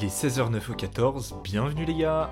Il est 16h09 au 14, bienvenue les gars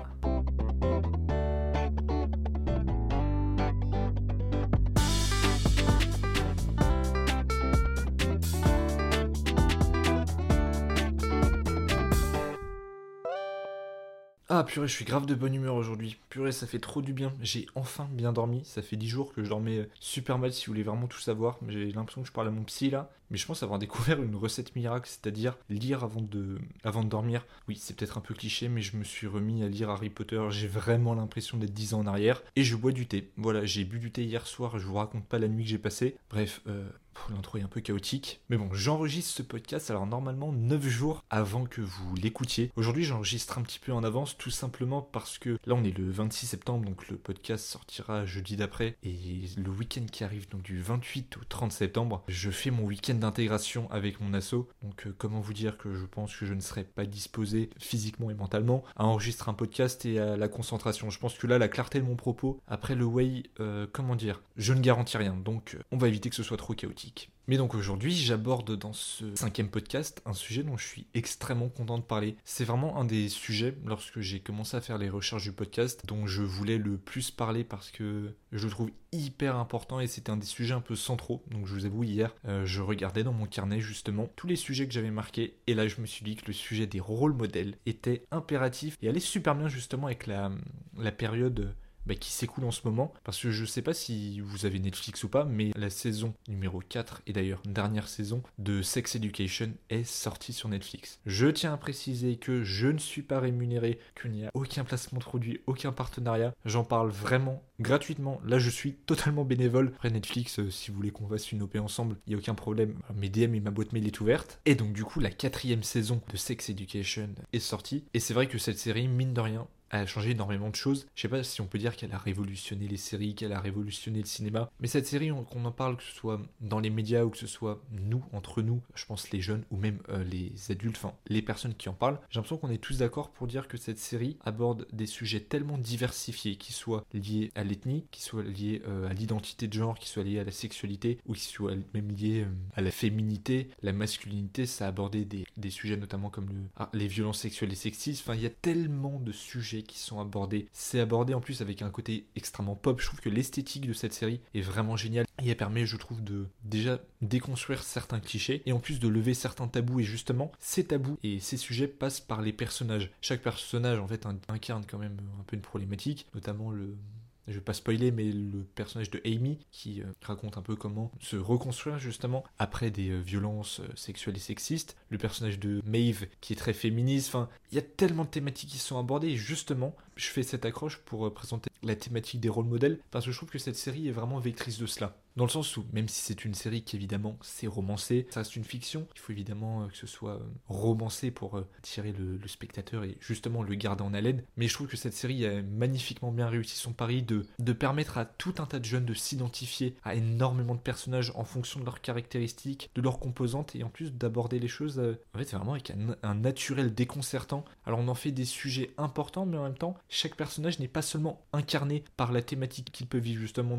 purée, je suis grave de bonne humeur aujourd'hui. Purée, ça fait trop du bien. J'ai enfin bien dormi. Ça fait 10 jours que je dormais super mal si vous voulez vraiment tout savoir. J'ai l'impression que je parle à mon psy là. Mais je pense avoir découvert une recette miracle, c'est-à-dire lire avant de, avant de dormir. Oui, c'est peut-être un peu cliché, mais je me suis remis à lire Harry Potter. J'ai vraiment l'impression d'être 10 ans en arrière. Et je bois du thé. Voilà, j'ai bu du thé hier soir. Je vous raconte pas la nuit que j'ai passée. Bref, euh, L'intro est un peu chaotique. Mais bon, j'enregistre ce podcast alors normalement 9 jours avant que vous l'écoutiez. Aujourd'hui, j'enregistre un petit peu en avance tout simplement parce que là, on est le 26 septembre, donc le podcast sortira jeudi d'après. Et le week-end qui arrive, donc du 28 au 30 septembre, je fais mon week-end d'intégration avec mon asso. Donc, euh, comment vous dire que je pense que je ne serai pas disposé physiquement et mentalement à enregistrer un podcast et à la concentration. Je pense que là, la clarté de mon propos, après le way, euh, comment dire, je ne garantis rien. Donc, euh, on va éviter que ce soit trop chaotique. Mais donc aujourd'hui, j'aborde dans ce cinquième podcast un sujet dont je suis extrêmement content de parler. C'est vraiment un des sujets, lorsque j'ai commencé à faire les recherches du podcast, dont je voulais le plus parler parce que je le trouve hyper important et c'était un des sujets un peu centraux. Donc je vous avoue, hier, euh, je regardais dans mon carnet justement tous les sujets que j'avais marqués et là je me suis dit que le sujet des rôles modèles était impératif et allait super bien justement avec la, la période bah, qui s'écoule en ce moment. Parce que je sais pas si vous avez Netflix ou pas, mais la saison numéro 4 et d'ailleurs dernière saison de Sex Education est sortie sur Netflix. Je tiens à préciser que je ne suis pas rémunéré, qu'il n'y a aucun placement produit, aucun partenariat. J'en parle vraiment gratuitement. Là, je suis totalement bénévole. Après Netflix, euh, si vous voulez qu'on fasse une OP ensemble, il n'y a aucun problème. Mes DM et ma boîte mail est ouverte. Et donc, du coup, la quatrième saison de Sex Education est sortie. Et c'est vrai que cette série, mine de rien, a changé énormément de choses. Je sais pas si on peut dire qu'elle a révolutionné les séries, qu'elle a révolutionné le cinéma, mais cette série, qu'on en parle, que ce soit dans les médias ou que ce soit nous, entre nous, je pense les jeunes ou même euh, les adultes, enfin les personnes qui en parlent, j'ai l'impression qu'on est tous d'accord pour dire que cette série aborde des sujets tellement diversifiés, qui soient liés à l'ethnie, qui soient liés euh, à l'identité de genre, qui soient liés à la sexualité, ou qui soient même liés euh, à la féminité, la masculinité, ça a abordé des, des sujets notamment comme ah, les violences sexuelles et sexistes, enfin il y a tellement de sujets qui sont abordés. C'est abordé en plus avec un côté extrêmement pop. Je trouve que l'esthétique de cette série est vraiment géniale et elle permet, je trouve, de déjà déconstruire certains clichés et en plus de lever certains tabous. Et justement, ces tabous et ces sujets passent par les personnages. Chaque personnage en fait incarne quand même un peu une problématique, notamment le je vais pas spoiler, mais le personnage de Amy qui euh, raconte un peu comment se reconstruire justement après des euh, violences euh, sexuelles et sexistes. Le personnage de Maeve qui est très féministe. Enfin, il y a tellement de thématiques qui sont abordées et justement, je fais cette accroche pour présenter la thématique des rôles modèles parce que je trouve que cette série est vraiment vectrice de cela. Dans le sens où, même si c'est une série qui évidemment c'est romancé, ça reste une fiction, il faut évidemment euh, que ce soit euh, romancé pour euh, tirer le, spectateur et justement le garder en haleine. Mais je trouve que cette série a magnifiquement bien réussi son pari de, permettre à tout un tas de jeunes de s'identifier à énormément de personnages en fonction de leurs caractéristiques, de leurs composantes et en plus d'aborder les choses en fait vraiment avec un, naturel déconcertant. Alors on en fait des sujets importants mais en même temps chaque personnage n'est pas seulement incarné par la thématique qu'il peut vivre justement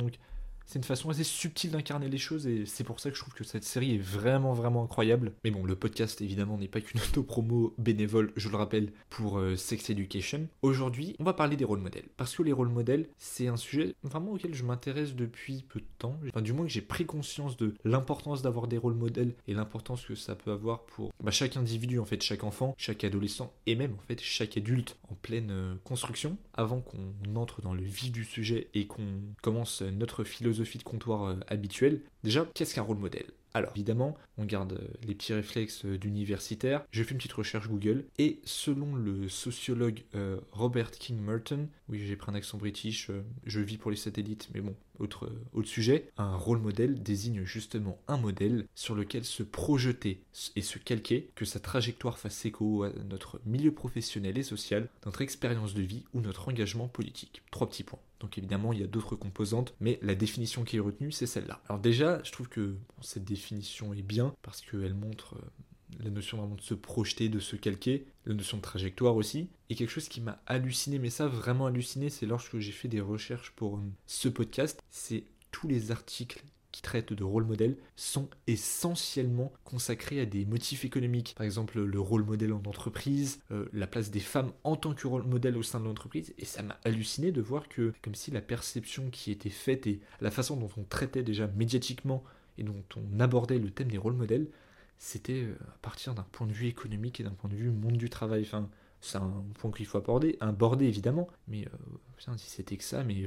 c'est une façon assez subtile d'incarner les choses et c'est pour ça que je trouve que cette série est vraiment vraiment incroyable. Mais bon, le podcast évidemment n'est pas qu'une auto-promo bénévole, je le rappelle, pour euh, Sex Education. Aujourd'hui, on va parler des rôles modèles. Parce que les rôles modèles, c'est un sujet vraiment auquel je m'intéresse depuis peu de temps. Enfin, du moins que j'ai pris conscience de l'importance d'avoir des rôles modèles et l'importance que ça peut avoir pour bah, chaque individu, en fait, chaque enfant, chaque adolescent et même en fait chaque adulte en pleine euh, construction. Avant qu'on entre dans le vif du sujet et qu'on commence notre philosophie de comptoir euh, habituelle. Déjà, qu'est-ce qu'un rôle modèle? Alors évidemment, on garde euh, les petits réflexes euh, d'universitaire. J'ai fait une petite recherche Google et selon le sociologue Robert King Merton, oui j'ai pris un accent british, je vis pour les satellites, mais bon, autre, autre sujet, un rôle modèle désigne justement un modèle sur lequel se projeter et se calquer, que sa trajectoire fasse écho à notre milieu professionnel et social, notre expérience de vie ou notre engagement politique. Trois petits points. Donc évidemment, il y a d'autres composantes, mais la définition qui est retenue, c'est celle-là. Alors déjà, je trouve que cette définition est bien parce qu'elle montre euh, la notion vraiment de se projeter, de se calquer, la notion de trajectoire aussi. Et quelque chose qui m'a halluciné, mais ça vraiment halluciné, c'est lorsque j'ai fait des recherches pour euh, ce podcast, c'est tous les articles qui traitent de rôle modèle sont essentiellement consacrés à des motifs économiques. Par exemple, le rôle modèle en entreprise, euh, la place des femmes en tant que rôle modèle au sein de l'entreprise. Et ça m'a halluciné de voir que, comme si la perception qui était faite et la façon dont on traitait déjà médiatiquement et dont on abordait le thème des rôles modèles, c'était euh, à partir d'un point de vue économique et d'un point de vue monde du travail. Enfin, c'est un point qu'il faut aborder, bordé évidemment, mais euh, si c'était que ça, mais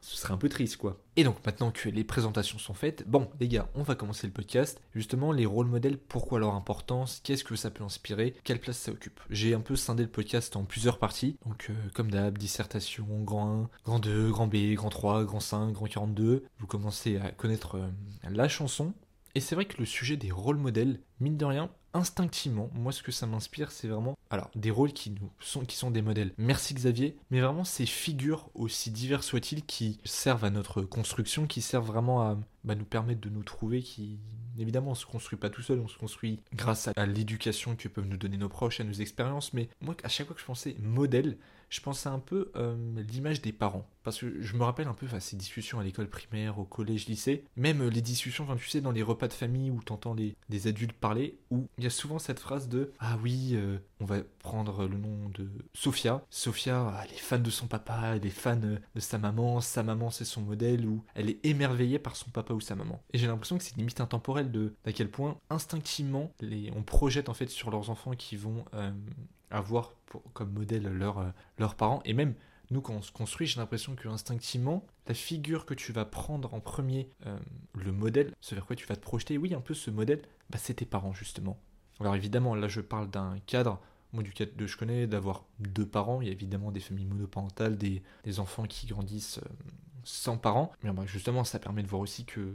ce serait un peu triste quoi. Et donc maintenant que les présentations sont faites, bon les gars, on va commencer le podcast. Justement, les rôles modèles, pourquoi leur importance, qu'est-ce que ça peut inspirer, quelle place ça occupe? J'ai un peu scindé le podcast en plusieurs parties, donc euh, comme d'hab, dissertation, grand 1, grand 2, grand B, grand 3, grand 5, grand 42. Vous commencez à connaître euh, la chanson. Et c'est vrai que le sujet des rôles modèles, mine de rien, instinctivement, moi ce que ça m'inspire, c'est vraiment alors des rôles qui sont qui sont des modèles. Merci Xavier, mais vraiment ces figures aussi diverses soient-ils qui servent à notre construction, qui servent vraiment à bah, nous permettre de nous trouver, qui évidemment on se construit pas tout seul, on se construit grâce à l'éducation que peuvent nous donner nos proches, à nos expériences. Mais moi à chaque fois que je pensais modèle, je pensais un peu euh, l'image des parents. Parce que je me rappelle un peu ces discussions à l'école primaire, au collège, lycée, même euh, les discussions, enfin, tu sais, dans les repas de famille où tu entends les, adultes parler, où il y a souvent cette phrase de Ah oui, euh, on va prendre le nom de Sophia. Sophia, elle est fan de son papa, elle est fan de sa maman, sa maman c'est son modèle, ou elle est émerveillée par son papa ou sa maman. Et j'ai l'impression que c'est limite intemporel de d'à quel point instinctivement les, on projette en fait sur leurs enfants qui vont avoir comme modèle euh, leurs parents. Et même nous, quand on se construit, j'ai l'impression que instinctivement, la figure que tu vas prendre en premier, euh, le modèle, ce vers quoi tu vas te projeter, oui, un peu ce modèle, bah, c'est tes parents justement. Alors évidemment, là je parle d'un cadre, moi du cadre que je connais, d'avoir deux parents. Il y a évidemment des familles monoparentales, des, enfants qui grandissent euh, sans parents. Mais bah, justement, ça permet de voir aussi que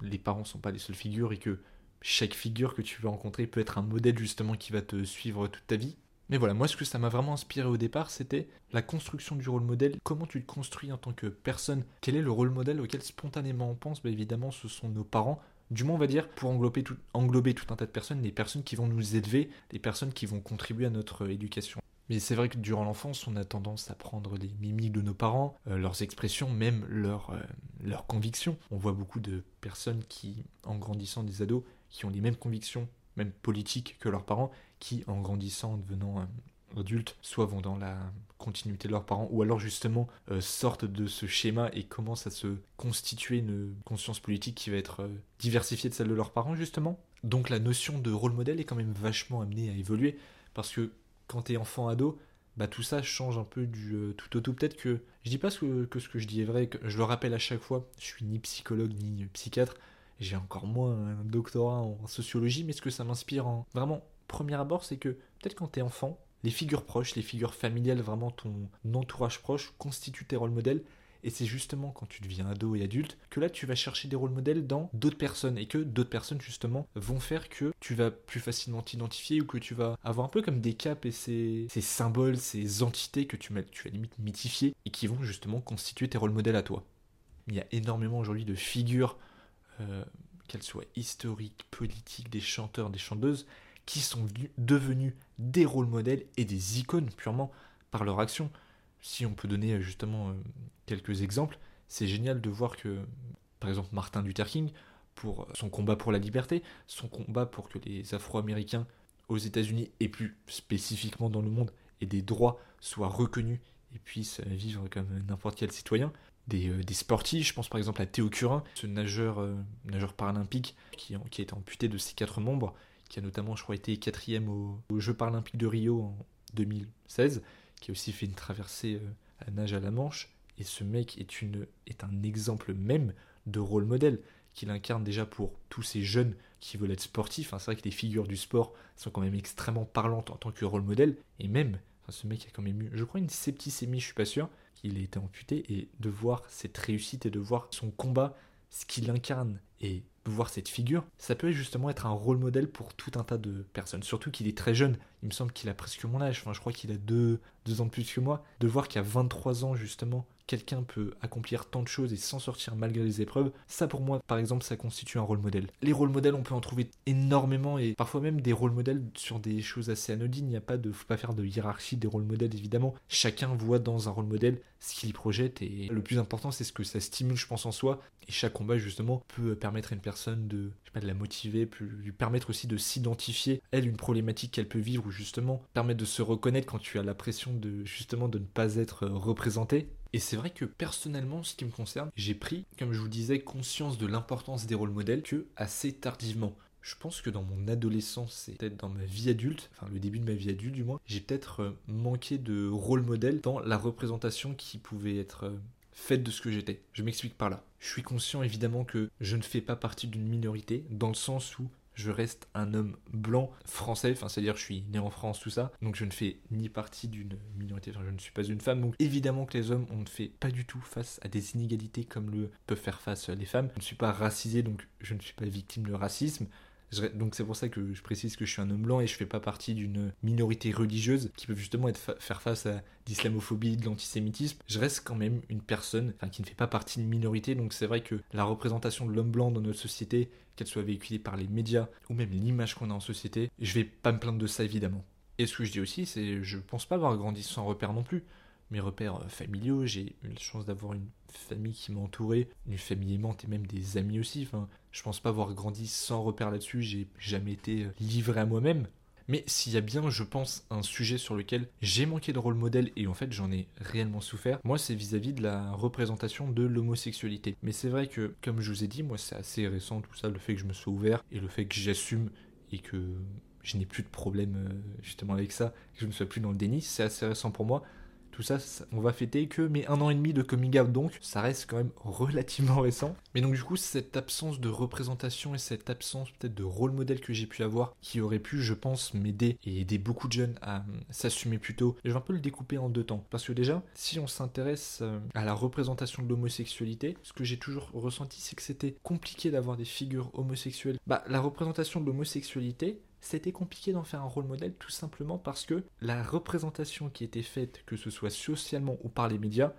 les parents ne sont pas les seules figures et que chaque figure que tu vas rencontrer peut être un modèle justement qui va te suivre toute ta vie. Mais voilà, moi ce que ça m'a vraiment inspiré au départ, c'était la construction du rôle modèle. Comment tu te construis en tant que personne? Quel est le rôle modèle auquel spontanément on pense? Bah, Évidemment, ce sont nos parents. Du moins, on va dire, pour englober tout, un tas de personnes, les personnes qui vont nous élever, les personnes qui vont contribuer à notre éducation. Mais c'est vrai que durant l'enfance, on a tendance à prendre les mimiques de nos parents, euh, leurs expressions, même euh, leurs convictions. On voit beaucoup de personnes qui, en grandissant des ados, qui ont les mêmes convictions, même politiques que leurs parents, qui, en grandissant, en devenant euh, adultes, soit vont dans la continuité de leurs parents, ou alors justement euh, sortent de ce schéma et commencent à se constituer une conscience politique qui va être euh, diversifiée de celle de leurs parents, justement. Donc la notion de rôle modèle est quand même vachement amenée à évoluer, parce que quand t'es enfant ado, bah tout ça change un peu du tout au tout. Peut-être que je dis pas que, que, ce que je dis est vrai, que je le rappelle à chaque fois, je suis ni psychologue ni psychiatre, j'ai encore moins un doctorat en sociologie, mais ce que ça m'inspire en vraiment premier abord, c'est que peut-être quand tu es enfant, les figures proches, les figures familiales, vraiment ton entourage proche, constituent tes rôles modèles. Et c'est justement quand tu deviens ado et adulte que là tu vas chercher des rôles modèles dans d'autres personnes et que d'autres personnes justement vont faire que tu vas plus facilement t'identifier ou que tu vas avoir un peu comme des capes et ces, symboles, ces entités que tu, tu vas limite mythifier et qui vont justement constituer tes rôles modèles à toi. Il y a énormément aujourd'hui de figures, euh, qu'elles soient historiques, politiques, des chanteurs, des chanteuses, qui sont devenus des rôles modèles et des icônes purement par leur action. Si on peut donner euh, justement euh, quelques exemples, c'est génial de voir que, par exemple, Martin Luther King, pour son combat pour la liberté, son combat pour que les Afro-Américains aux États-Unis et plus spécifiquement dans le monde aient des droits soient reconnus et puissent vivre comme n'importe quel citoyen. Des, euh, des, sportifs, je pense par exemple à Théo Curin, ce nageur, nageur paralympique qui, qui a été amputé de ses quatre membres qui a notamment, je crois, été quatrième aux, Jeux paralympiques de Rio en 2016, qui a aussi fait une traversée euh, à nage à la Manche. Et ce mec est, une, est un exemple même de rôle modèle qu'il incarne déjà pour tous ces jeunes qui veulent être sportifs. c'est vrai que les figures du sport sont quand même extrêmement parlantes en tant que rôle modèle. Et même, ce mec a quand même eu, je crois, une septicémie, je suis pas sûr, qu'il ait été amputé. Et de voir cette réussite et de voir son combat, ce qu'il incarne et voir cette figure, ça peut justement être un rôle modèle pour tout un tas de personnes. Surtout qu'il est très jeune. Il me semble qu'il a presque mon âge, enfin je crois qu'il a deux, deux ans de plus que moi, de voir qu'à 23 ans justement, quelqu'un peut accomplir tant de choses et s'en sortir malgré les épreuves, ça pour moi, par exemple, ça constitue un rôle modèle. Les rôles modèles, on peut en trouver énormément et parfois même des rôles modèles sur des choses assez anodines. Il n'y a pas de, faut pas faire de hiérarchie des rôles modèles évidemment. Chacun voit dans un rôle modèle ce qu'il projette et le plus important, c'est ce que ça stimule, je pense, en soi. Et chaque combat, justement, peut permettre à une personne de, je sais pas, de la motiver, peut lui permettre aussi de s'identifier, elle, une problématique qu'elle peut vivre ou justement permettre de se reconnaître quand tu as la pression de, justement, de ne pas être représenté et c'est vrai que personnellement, ce qui me concerne, j'ai pris, comme je vous disais, conscience de l'importance des rôles modèles que assez tardivement. Je pense que dans mon adolescence et peut-être dans ma vie adulte, enfin le début de ma vie adulte du moins, j'ai peut-être euh, manqué de rôle modèle dans la représentation qui pouvait être euh, faite de ce que j'étais. Je m'explique par là. Je suis conscient évidemment que je ne fais pas partie d'une minorité, dans le sens où je reste un homme blanc français, enfin c'est-à-dire je suis né en France, tout ça, donc je ne fais ni partie d'une minorité, je ne suis pas une femme, donc évidemment que les hommes, on ne fait pas du tout face à des inégalités comme le peuvent faire face les femmes. Je ne suis pas racisé, donc je ne suis pas victime de racisme, donc c'est pour ça que je précise que je suis un homme blanc et je fais pas partie d'une minorité religieuse qui peut justement faire face à l'islamophobie, de l'antisémitisme. Je reste quand même une personne qui ne fait pas partie d'une minorité. Donc c'est vrai que la représentation de l'homme blanc dans notre société, qu'elle soit véhiculée par les médias ou même l'image qu'on a en société, je vais pas me plaindre de ça évidemment. Et ce que je dis aussi, c'est je pense pas avoir grandi sans repère non plus mes repères euh, familiaux, j'ai eu la chance d'avoir une famille qui m'a entouré, une famille aimante et même des amis aussi. Enfin, je pense pas avoir grandi sans repères là-dessus, j'ai jamais été livré à moi-même. Mais s'il y a bien, je pense, un sujet sur lequel j'ai manqué de rôle modèle et en fait j'en ai réellement souffert, moi c'est vis-à-vis de la représentation de l'homosexualité. Mais c'est vrai que, comme je vous ai dit, moi c'est assez récent tout ça, le fait que je me sois ouvert et le fait que j'assume et que je n'ai plus de problème euh, justement avec ça, que je ne sois plus dans le déni, c'est assez récent pour moi. Tout ça, on va fêter que mais un an et demi de coming out donc, ça reste quand même relativement récent. Mais donc du coup, cette absence de représentation et cette absence peut-être de rôle modèle que j'ai pu avoir, qui aurait pu, je pense, m'aider et aider beaucoup de jeunes à hum, s'assumer plus tôt, je vais un peu le découper en deux temps. Parce que déjà, si on s'intéresse euh, à la représentation de l'homosexualité, ce que j'ai toujours ressenti, c'est que c'était compliqué d'avoir des figures homosexuelles. Bah, la représentation de l'homosexualité, c'était compliqué d'en faire un rôle modèle tout simplement parce que la représentation qui était faite, que ce soit socialement ou par les médias,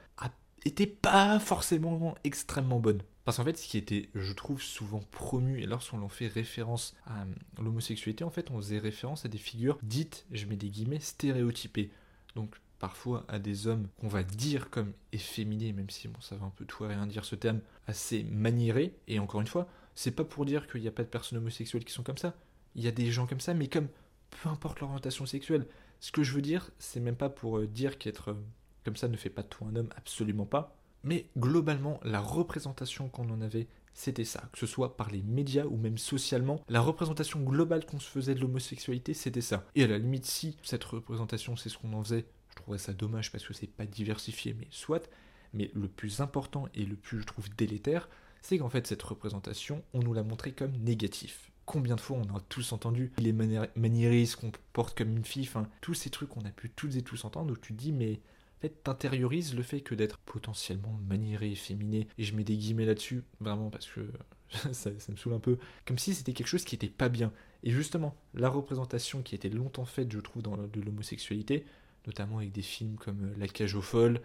n'était pas forcément extrêmement bonne. Parce qu'en fait, ce qui était, je trouve, souvent promu, et lorsqu'on en fait référence à euh, l'homosexualité, en fait, on faisait référence à des figures dites, je mets des guillemets, stéréotypées. Donc, parfois à des hommes qu'on va dire comme efféminés, même si bon, ça va un peu tout et rien dire ce terme, assez maniérés. Et encore une fois, c'est pas pour dire qu'il n'y a pas de personnes homosexuelles qui sont comme ça il y a des gens comme ça, mais comme peu importe l'orientation sexuelle. Ce que je veux dire, c'est même pas pour euh, dire qu'être euh, comme ça ne fait pas de toi un homme, absolument pas. Mais globalement, la représentation qu'on en avait, c'était ça. Que ce soit par les médias ou même socialement, la représentation globale qu'on se faisait de l'homosexualité, c'était ça. Et à la limite, si cette représentation, c'est ce qu'on en faisait, je trouverais ça dommage parce que c'est pas diversifié, mais soit. Mais le plus important et le plus, je trouve, délétère, c'est qu'en fait, cette représentation, on nous l'a montré comme négatif combien de fois on a tous entendu les maniéristes qu'on porte comme une fille, enfin, tous ces trucs qu'on a pu toutes et tous entendre, où tu te dis, mais en fait, t'intériorises le fait que d'être potentiellement maniéré, efféminé, et je mets des guillemets là-dessus, vraiment parce que ça, me saoule un peu, comme si c'était quelque chose qui était pas bien. Et justement, la représentation qui était longtemps faite, je trouve, dans, de l'homosexualité, notamment avec des films comme euh, La cage aux folles,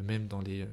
euh, même dans les, euh,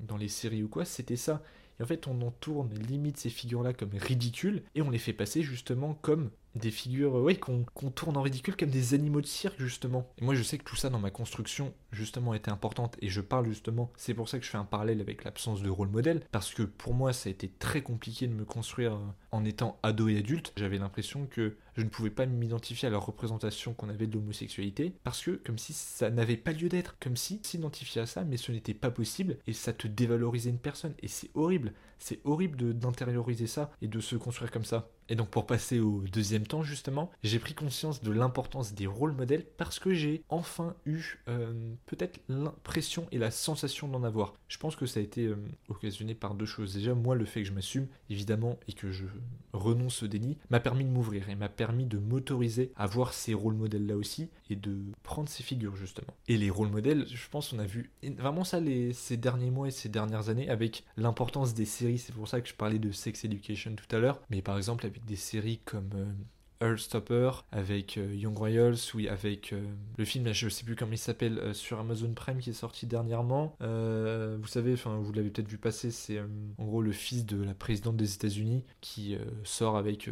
dans les séries ou quoi, c'était ça. Et en fait, on entourne limite ces figures-là comme ridicules et on les fait passer justement comme des figures ouais, qu'on tourne en ridicule comme des animaux de cirque justement. Et moi je sais que tout ça dans ma construction justement était importante et je parle justement, c'est pour ça que je fais un parallèle avec l'absence de rôle modèle parce que pour moi ça a été très compliqué de me construire euh, en étant ado et adulte. J'avais l'impression que je ne pouvais pas m'identifier à la représentation qu'on avait de l'homosexualité parce que comme si ça n'avait pas lieu d'être, comme si s'identifier à ça mais ce n'était pas possible et ça te dévalorisait une personne et c'est horrible. C'est horrible d'intérioriser ça et de se construire comme ça. Et donc pour passer au deuxième temps justement, j'ai pris conscience de l'importance des rôles modèles parce que j'ai enfin eu euh, peut-être l'impression et la sensation d'en avoir. Je pense que ça a été euh, occasionné par deux choses. Déjà moi le fait que je m'assume évidemment et que je renonce au déni m'a permis de m'ouvrir et m'a permis de m'autoriser à voir ces rôles modèles là aussi et de prendre ces figures justement. Et les rôles modèles, je pense qu'on a vu vraiment ça ces derniers mois et ces dernières années avec l'importance des séries. C'est pour ça que je parlais de Sex Education tout à l'heure. Mais par exemple des séries comme euh, Earthstopper, avec euh, Young Royals, oui, avec euh, le film, je sais plus comment il s'appelle, sur Amazon Prime qui est sorti dernièrement. vous savez, enfin, vous l'avez peut-être vu passer, c'est en gros le fils de la présidente des États-Unis qui sort avec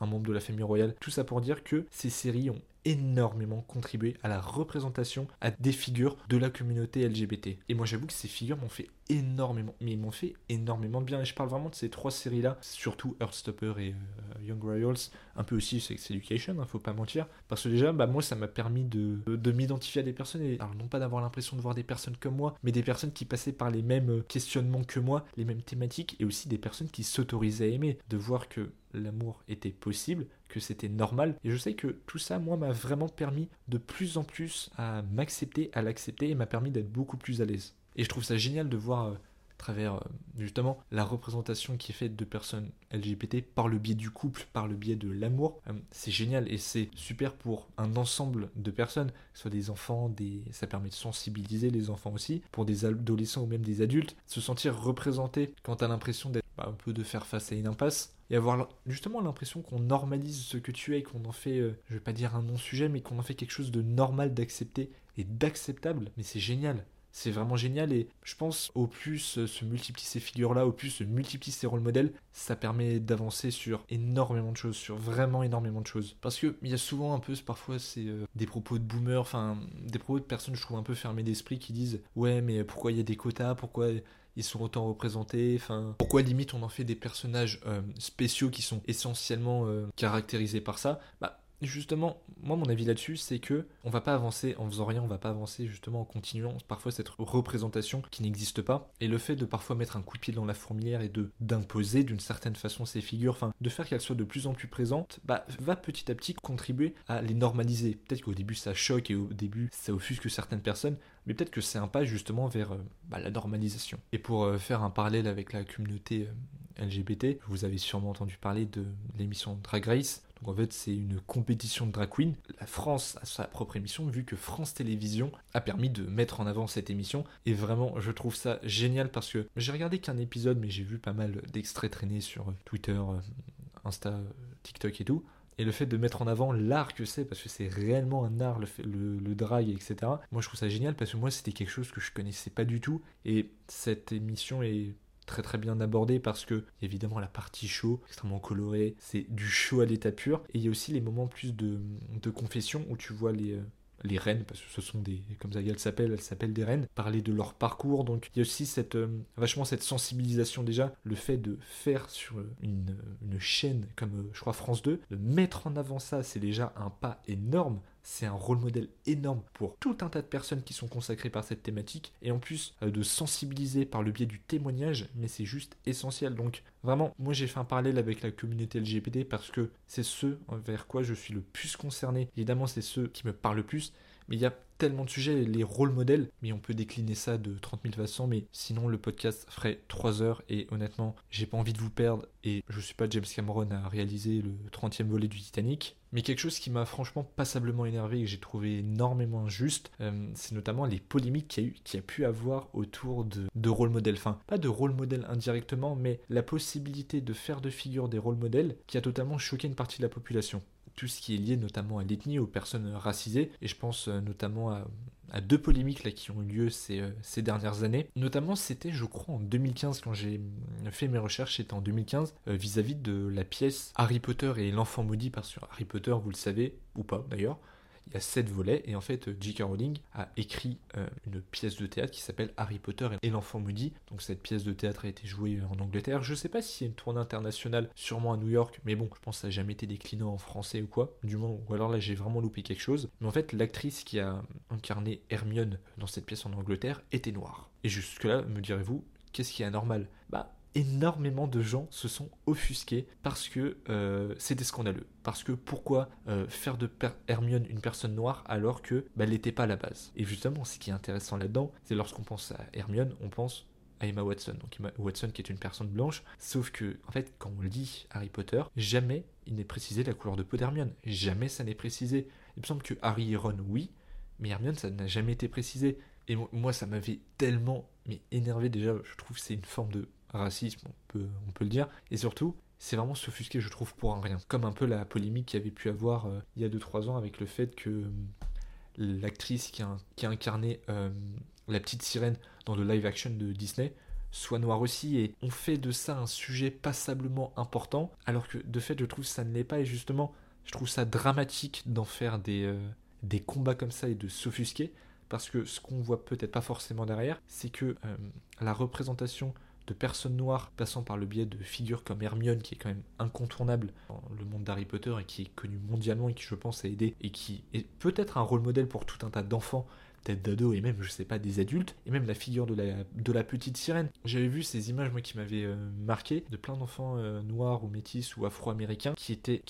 un membre de la famille royale. Tout ça pour dire que ces séries ont énormément contribué à la représentation à des figures de la communauté LGBT. Et moi j'avoue que ces figures m'ont fait énormément, mais ils m'ont fait énormément de bien. Et je parle vraiment de ces trois séries-là, surtout Earthstopper et euh, Young Royals, un peu aussi Sex Education, hein, faut pas mentir. Parce que déjà, bah, moi ça m'a permis de, de m'identifier à des personnes, et alors non pas d'avoir l'impression de voir des personnes comme moi, mais des personnes qui passaient par les mêmes euh, questionnements que moi, les mêmes thématiques, et aussi des personnes qui s'autorisaient à aimer, de voir que l'amour était possible, que c'était normal. Et je sais que tout ça, moi, m'a vraiment permis de plus en plus à m'accepter, à l'accepter, et m'a permis d'être beaucoup plus à l'aise. Et je trouve ça génial de voir euh, à travers euh, justement la représentation qui est faite de personnes LGBT par le biais du couple, par le biais de l'amour. Euh, c'est génial et c'est super pour un ensemble de personnes, que ce soit des enfants, des... ça permet de sensibiliser les enfants aussi, pour des adolescents ou même des adultes, se sentir représentés quand tu as l'impression d'être bah, un peu de faire face à une impasse et avoir justement l'impression qu'on normalise ce que tu es, qu'on en fait, je vais pas dire un non-sujet, mais qu'on en fait quelque chose de normal d'accepter et d'acceptable. Mais c'est génial. C'est vraiment génial et je pense au plus se multiplient ces figures-là, au plus se multiplient ces rôles modèles, ça permet d'avancer sur énormément de choses, sur vraiment énormément de choses. Parce qu'il y a souvent un peu, parfois, c'est euh, des propos de boomers, enfin, des propos de personnes, je trouve, un peu fermées d'esprit qui disent Ouais, mais pourquoi il y a des quotas? Pourquoi ils sont autant représentés Enfin, pourquoi limite on en fait des personnages euh, spéciaux qui sont essentiellement euh, caractérisés par ça? Bah, justement, moi mon avis là-dessus, c'est que on va pas avancer en faisant rien, on va pas avancer justement en continuant parfois cette représentation qui n'existe pas. Et le fait de parfois mettre un coup de pied dans la fourmilière et de d'imposer d'une certaine façon ces figures, enfin de faire qu'elles soient de plus en plus présentes, bah va petit à petit contribuer à les normaliser. Peut-être qu'au début ça choque et au début ça offusque certaines personnes, mais peut-être que c'est un pas justement vers euh, bah, la normalisation. Et pour euh, faire un parallèle avec la communauté euh, LGBT, vous avez sûrement entendu parler de l'émission Drag Race. Donc en fait, c'est une compétition de drag queen. La France a sa propre émission, vu que France Télévisions a permis de mettre en avant cette émission. Et vraiment, je trouve ça génial parce que j'ai regardé qu'un épisode, mais j'ai vu pas mal d'extraits traîner sur Twitter, euh, Insta, TikTok et tout. Et le fait de mettre en avant l'art que c'est, parce que c'est réellement un art, le, le, drag, etc. Moi, je trouve ça génial parce que moi, c'était quelque chose que je connaissais pas du tout. Et cette émission est très très bien abordé parce que évidemment la partie show, extrêmement colorée, c'est du show à l'état pur. Et il y a aussi les moments plus de, confession où tu vois les, euh, les reines, parce que ce sont des, comme ça elles s'appellent, elles s'appellent des reines, parler de leur parcours. Donc il y a aussi cette, euh, vachement cette sensibilisation déjà, le fait de faire sur une, une chaîne comme euh, je crois France 2, de mettre en avant ça, c'est déjà un pas énorme c'est un rôle modèle énorme pour tout un tas de personnes qui sont consacrées par cette thématique et en plus euh, de sensibiliser par le biais du témoignage, mais c'est juste essentiel. Donc vraiment, moi j'ai fait un parallèle avec la communauté LGBT parce que c'est ce vers quoi je suis le plus concerné. Évidemment, c'est ceux qui me parlent le plus, mais il y a tellement de sujets, les rôles modèles, mais on peut décliner ça de 30 000 façons, mais sinon le podcast ferait 3 heures et honnêtement, j'ai pas envie de vous perdre et je suis pas James Cameron à réaliser le 30e volet du Titanic. Mais quelque chose qui m'a franchement passablement énervé et que j'ai trouvé énormément injuste, euh, c'est notamment les polémiques qu'il y a, eu, a pu avoir autour de, de rôle modèles. Enfin, pas de rôle modèle indirectement, mais la possibilité de faire de figure des rôles modèles qui a totalement choqué une partie de la population tout ce qui est lié notamment à l'ethnie, aux personnes racisées, et je pense euh, notamment à, deux polémiques qui ont eu lieu ces, euh, ces dernières années. Notamment, c'était, je crois, en 2015, quand j'ai fait mes recherches, c'était en 2015, euh, vis-à-vis -vis de la pièce Harry Potter et l'enfant maudit, parce que Harry Potter, vous le savez, ou pas d'ailleurs, il y a sept volets et en fait J.K. Rowling a écrit euh, une pièce de théâtre qui s'appelle Harry Potter et l'enfant maudit. Donc cette pièce de théâtre a été jouée en Angleterre. Je sais pas y a une tournée internationale, sûrement à New York, mais bon, je pense que ça n'a jamais été décliné en français ou quoi. Du moins, ou alors là j'ai vraiment loupé quelque chose. Mais en fait, l'actrice qui a incarné Hermione dans cette pièce en Angleterre était noire. Et jusque là, me direz-vous, qu'est-ce qui est anormal? Bah énormément de gens se sont offusqués parce que euh, c'était scandaleux. Parce que pourquoi euh, faire de Hermione une personne noire alors que bah, elle n'était pas à la base? Et justement, ce qui est intéressant là-dedans, c'est lorsqu'on pense à Hermione, on pense à Emma Watson. Donc Emma Watson qui est une personne blanche, sauf que en fait quand on lit Harry Potter, jamais il n'est précisé la couleur de peau d'Hermione. Jamais ça n'est précisé. Il me semble que Harry et Ron oui, mais Hermione ça n'a jamais été précisé. Et moi ça m'avait tellement mais énervé déjà, je trouve que c'est une forme de racisme, on peut, on peut le dire. Et surtout, c'est vraiment s'offusquer, je trouve, pour un rien. Comme un peu la polémique qu'il y avait pu avoir euh, il y a 2-3 ans avec le fait que euh, l'actrice qui a, incarné euh, la petite sirène dans le live action de Disney soit noire aussi et on fait de ça un sujet passablement important alors que de fait je trouve ça ne l'est pas et justement je trouve ça dramatique d'en faire des, des combats comme ça et de s'offusquer parce que ce qu'on voit peut-être pas forcément derrière c'est que la représentation de personnes noires passant par le biais de figures comme Hermione qui est quand même incontournable dans le monde d'Harry Potter et qui est connu mondialement et qui je pense a aidé et qui est peut-être un rôle modèle pour tout un tas d'enfants peut-être d'ados et même je sais pas des adultes et même la figure de la, petite sirène. J'avais vu ces images moi qui m'avaient euh, marqué de plein d'enfants euh, noirs ou métis ou afro-américains qui étaient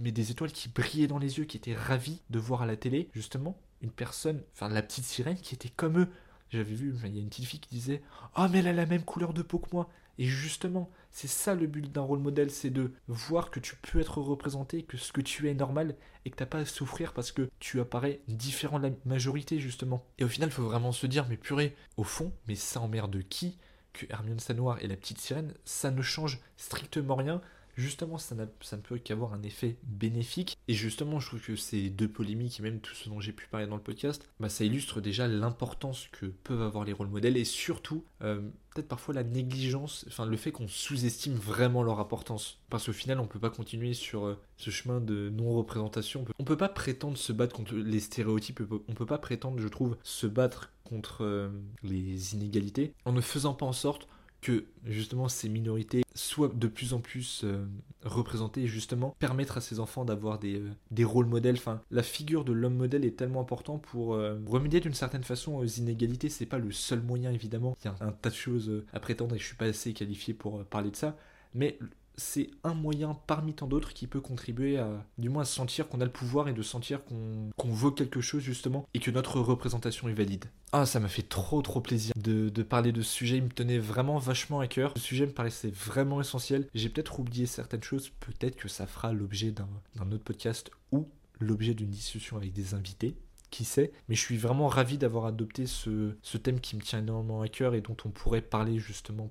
avaient des étoiles qui brillaient dans les yeux qui étaient ravis de voir à la télé justement une personne enfin la petite sirène qui était comme eux j'avais vu, il y a une petite fille qui disait Oh, mais elle a la même couleur de peau que moi. Et justement, c'est ça le but d'un rôle modèle c'est de voir que tu peux être représenté, que ce que tu es est normal et que t'as pas à souffrir parce que tu apparais différent de la majorité, justement. Et au final, il faut vraiment se dire Mais purée, au fond, mais ça emmerde qui? Que Hermione Sanoir et la petite sirène, ça ne change strictement rien justement, ça, ça ne peut qu'avoir un effet bénéfique. Et justement, je trouve que ces deux polémiques, et même tout ce dont j'ai pu parler dans le podcast, bah, ça illustre déjà l'importance que peuvent avoir les rôles modèles et surtout, euh, peut-être parfois la négligence, enfin le fait qu'on sous-estime vraiment leur importance. Parce qu'au final, on ne peut pas continuer sur euh, ce chemin de non-représentation. On ne peut pas prétendre se battre contre les stéréotypes, on peut pas prétendre, je trouve, se battre contre euh, les inégalités en ne faisant pas en sorte que justement ces minorités soient de plus en plus euh, représentées justement permettre à ces enfants d'avoir des, euh, des, rôles modèles. Enfin, la figure de l'homme modèle est tellement important pour euh, remédier d'une certaine façon aux inégalités. C'est pas le seul moyen évidemment. Il y a un tas de choses à prétendre et je suis pas assez qualifié pour parler de ça. Mais c'est un moyen parmi tant d'autres qui peut contribuer à, du moins, à sentir qu'on a le pouvoir et de sentir qu'on veut quelque chose justement et que notre représentation est valide. Ah, ça m'a fait trop trop plaisir de, parler de ce sujet, il me tenait vraiment vachement à cœur. Ce sujet me paraissait vraiment essentiel. J'ai peut-être oublié certaines choses, peut-être que ça fera l'objet d'un autre podcast ou l'objet d'une discussion avec des invités qui sait, mais je suis vraiment ravi d'avoir adopté ce, thème qui me tient énormément à cœur et dont on pourrait parler justement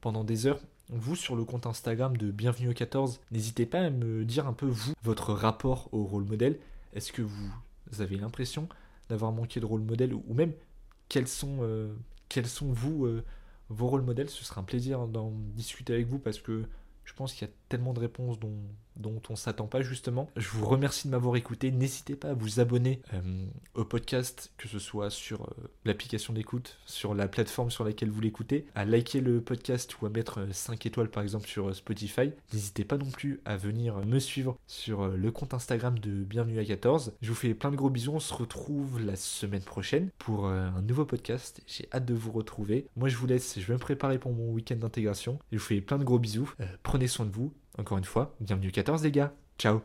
pendant des heures vous sur le compte Instagram de Bienvenue au 14, n'hésitez pas à me dire un peu vous, votre rapport au rôle modèle. Est-ce que vous avez l'impression d'avoir manqué de rôle modèle ou même quels sont, euh, vous, euh, vos rôles modèles? Ce sera un plaisir d'en discuter avec vous parce que je pense qu'il y a tellement de réponses dont, dont on ne s'attend pas justement. Je vous remercie de m'avoir écouté. N'hésitez pas à vous abonner euh, au podcast, que ce soit sur euh, l'application d'écoute, sur la plateforme sur laquelle vous l'écoutez, à liker le podcast ou à mettre 5 euh, étoiles par exemple sur Spotify. N'hésitez pas non plus à venir me suivre sur le compte Instagram de Bienvenue à 14. Je vous fais plein de gros bisous. On se retrouve la semaine prochaine pour un nouveau podcast. J'ai hâte de vous retrouver. Moi je vous laisse, je vais me préparer pour mon week-end d'intégration. Je vous fais plein de gros bisous. prenez soin de vous encore une fois, bienvenue 14 les gars. Ciao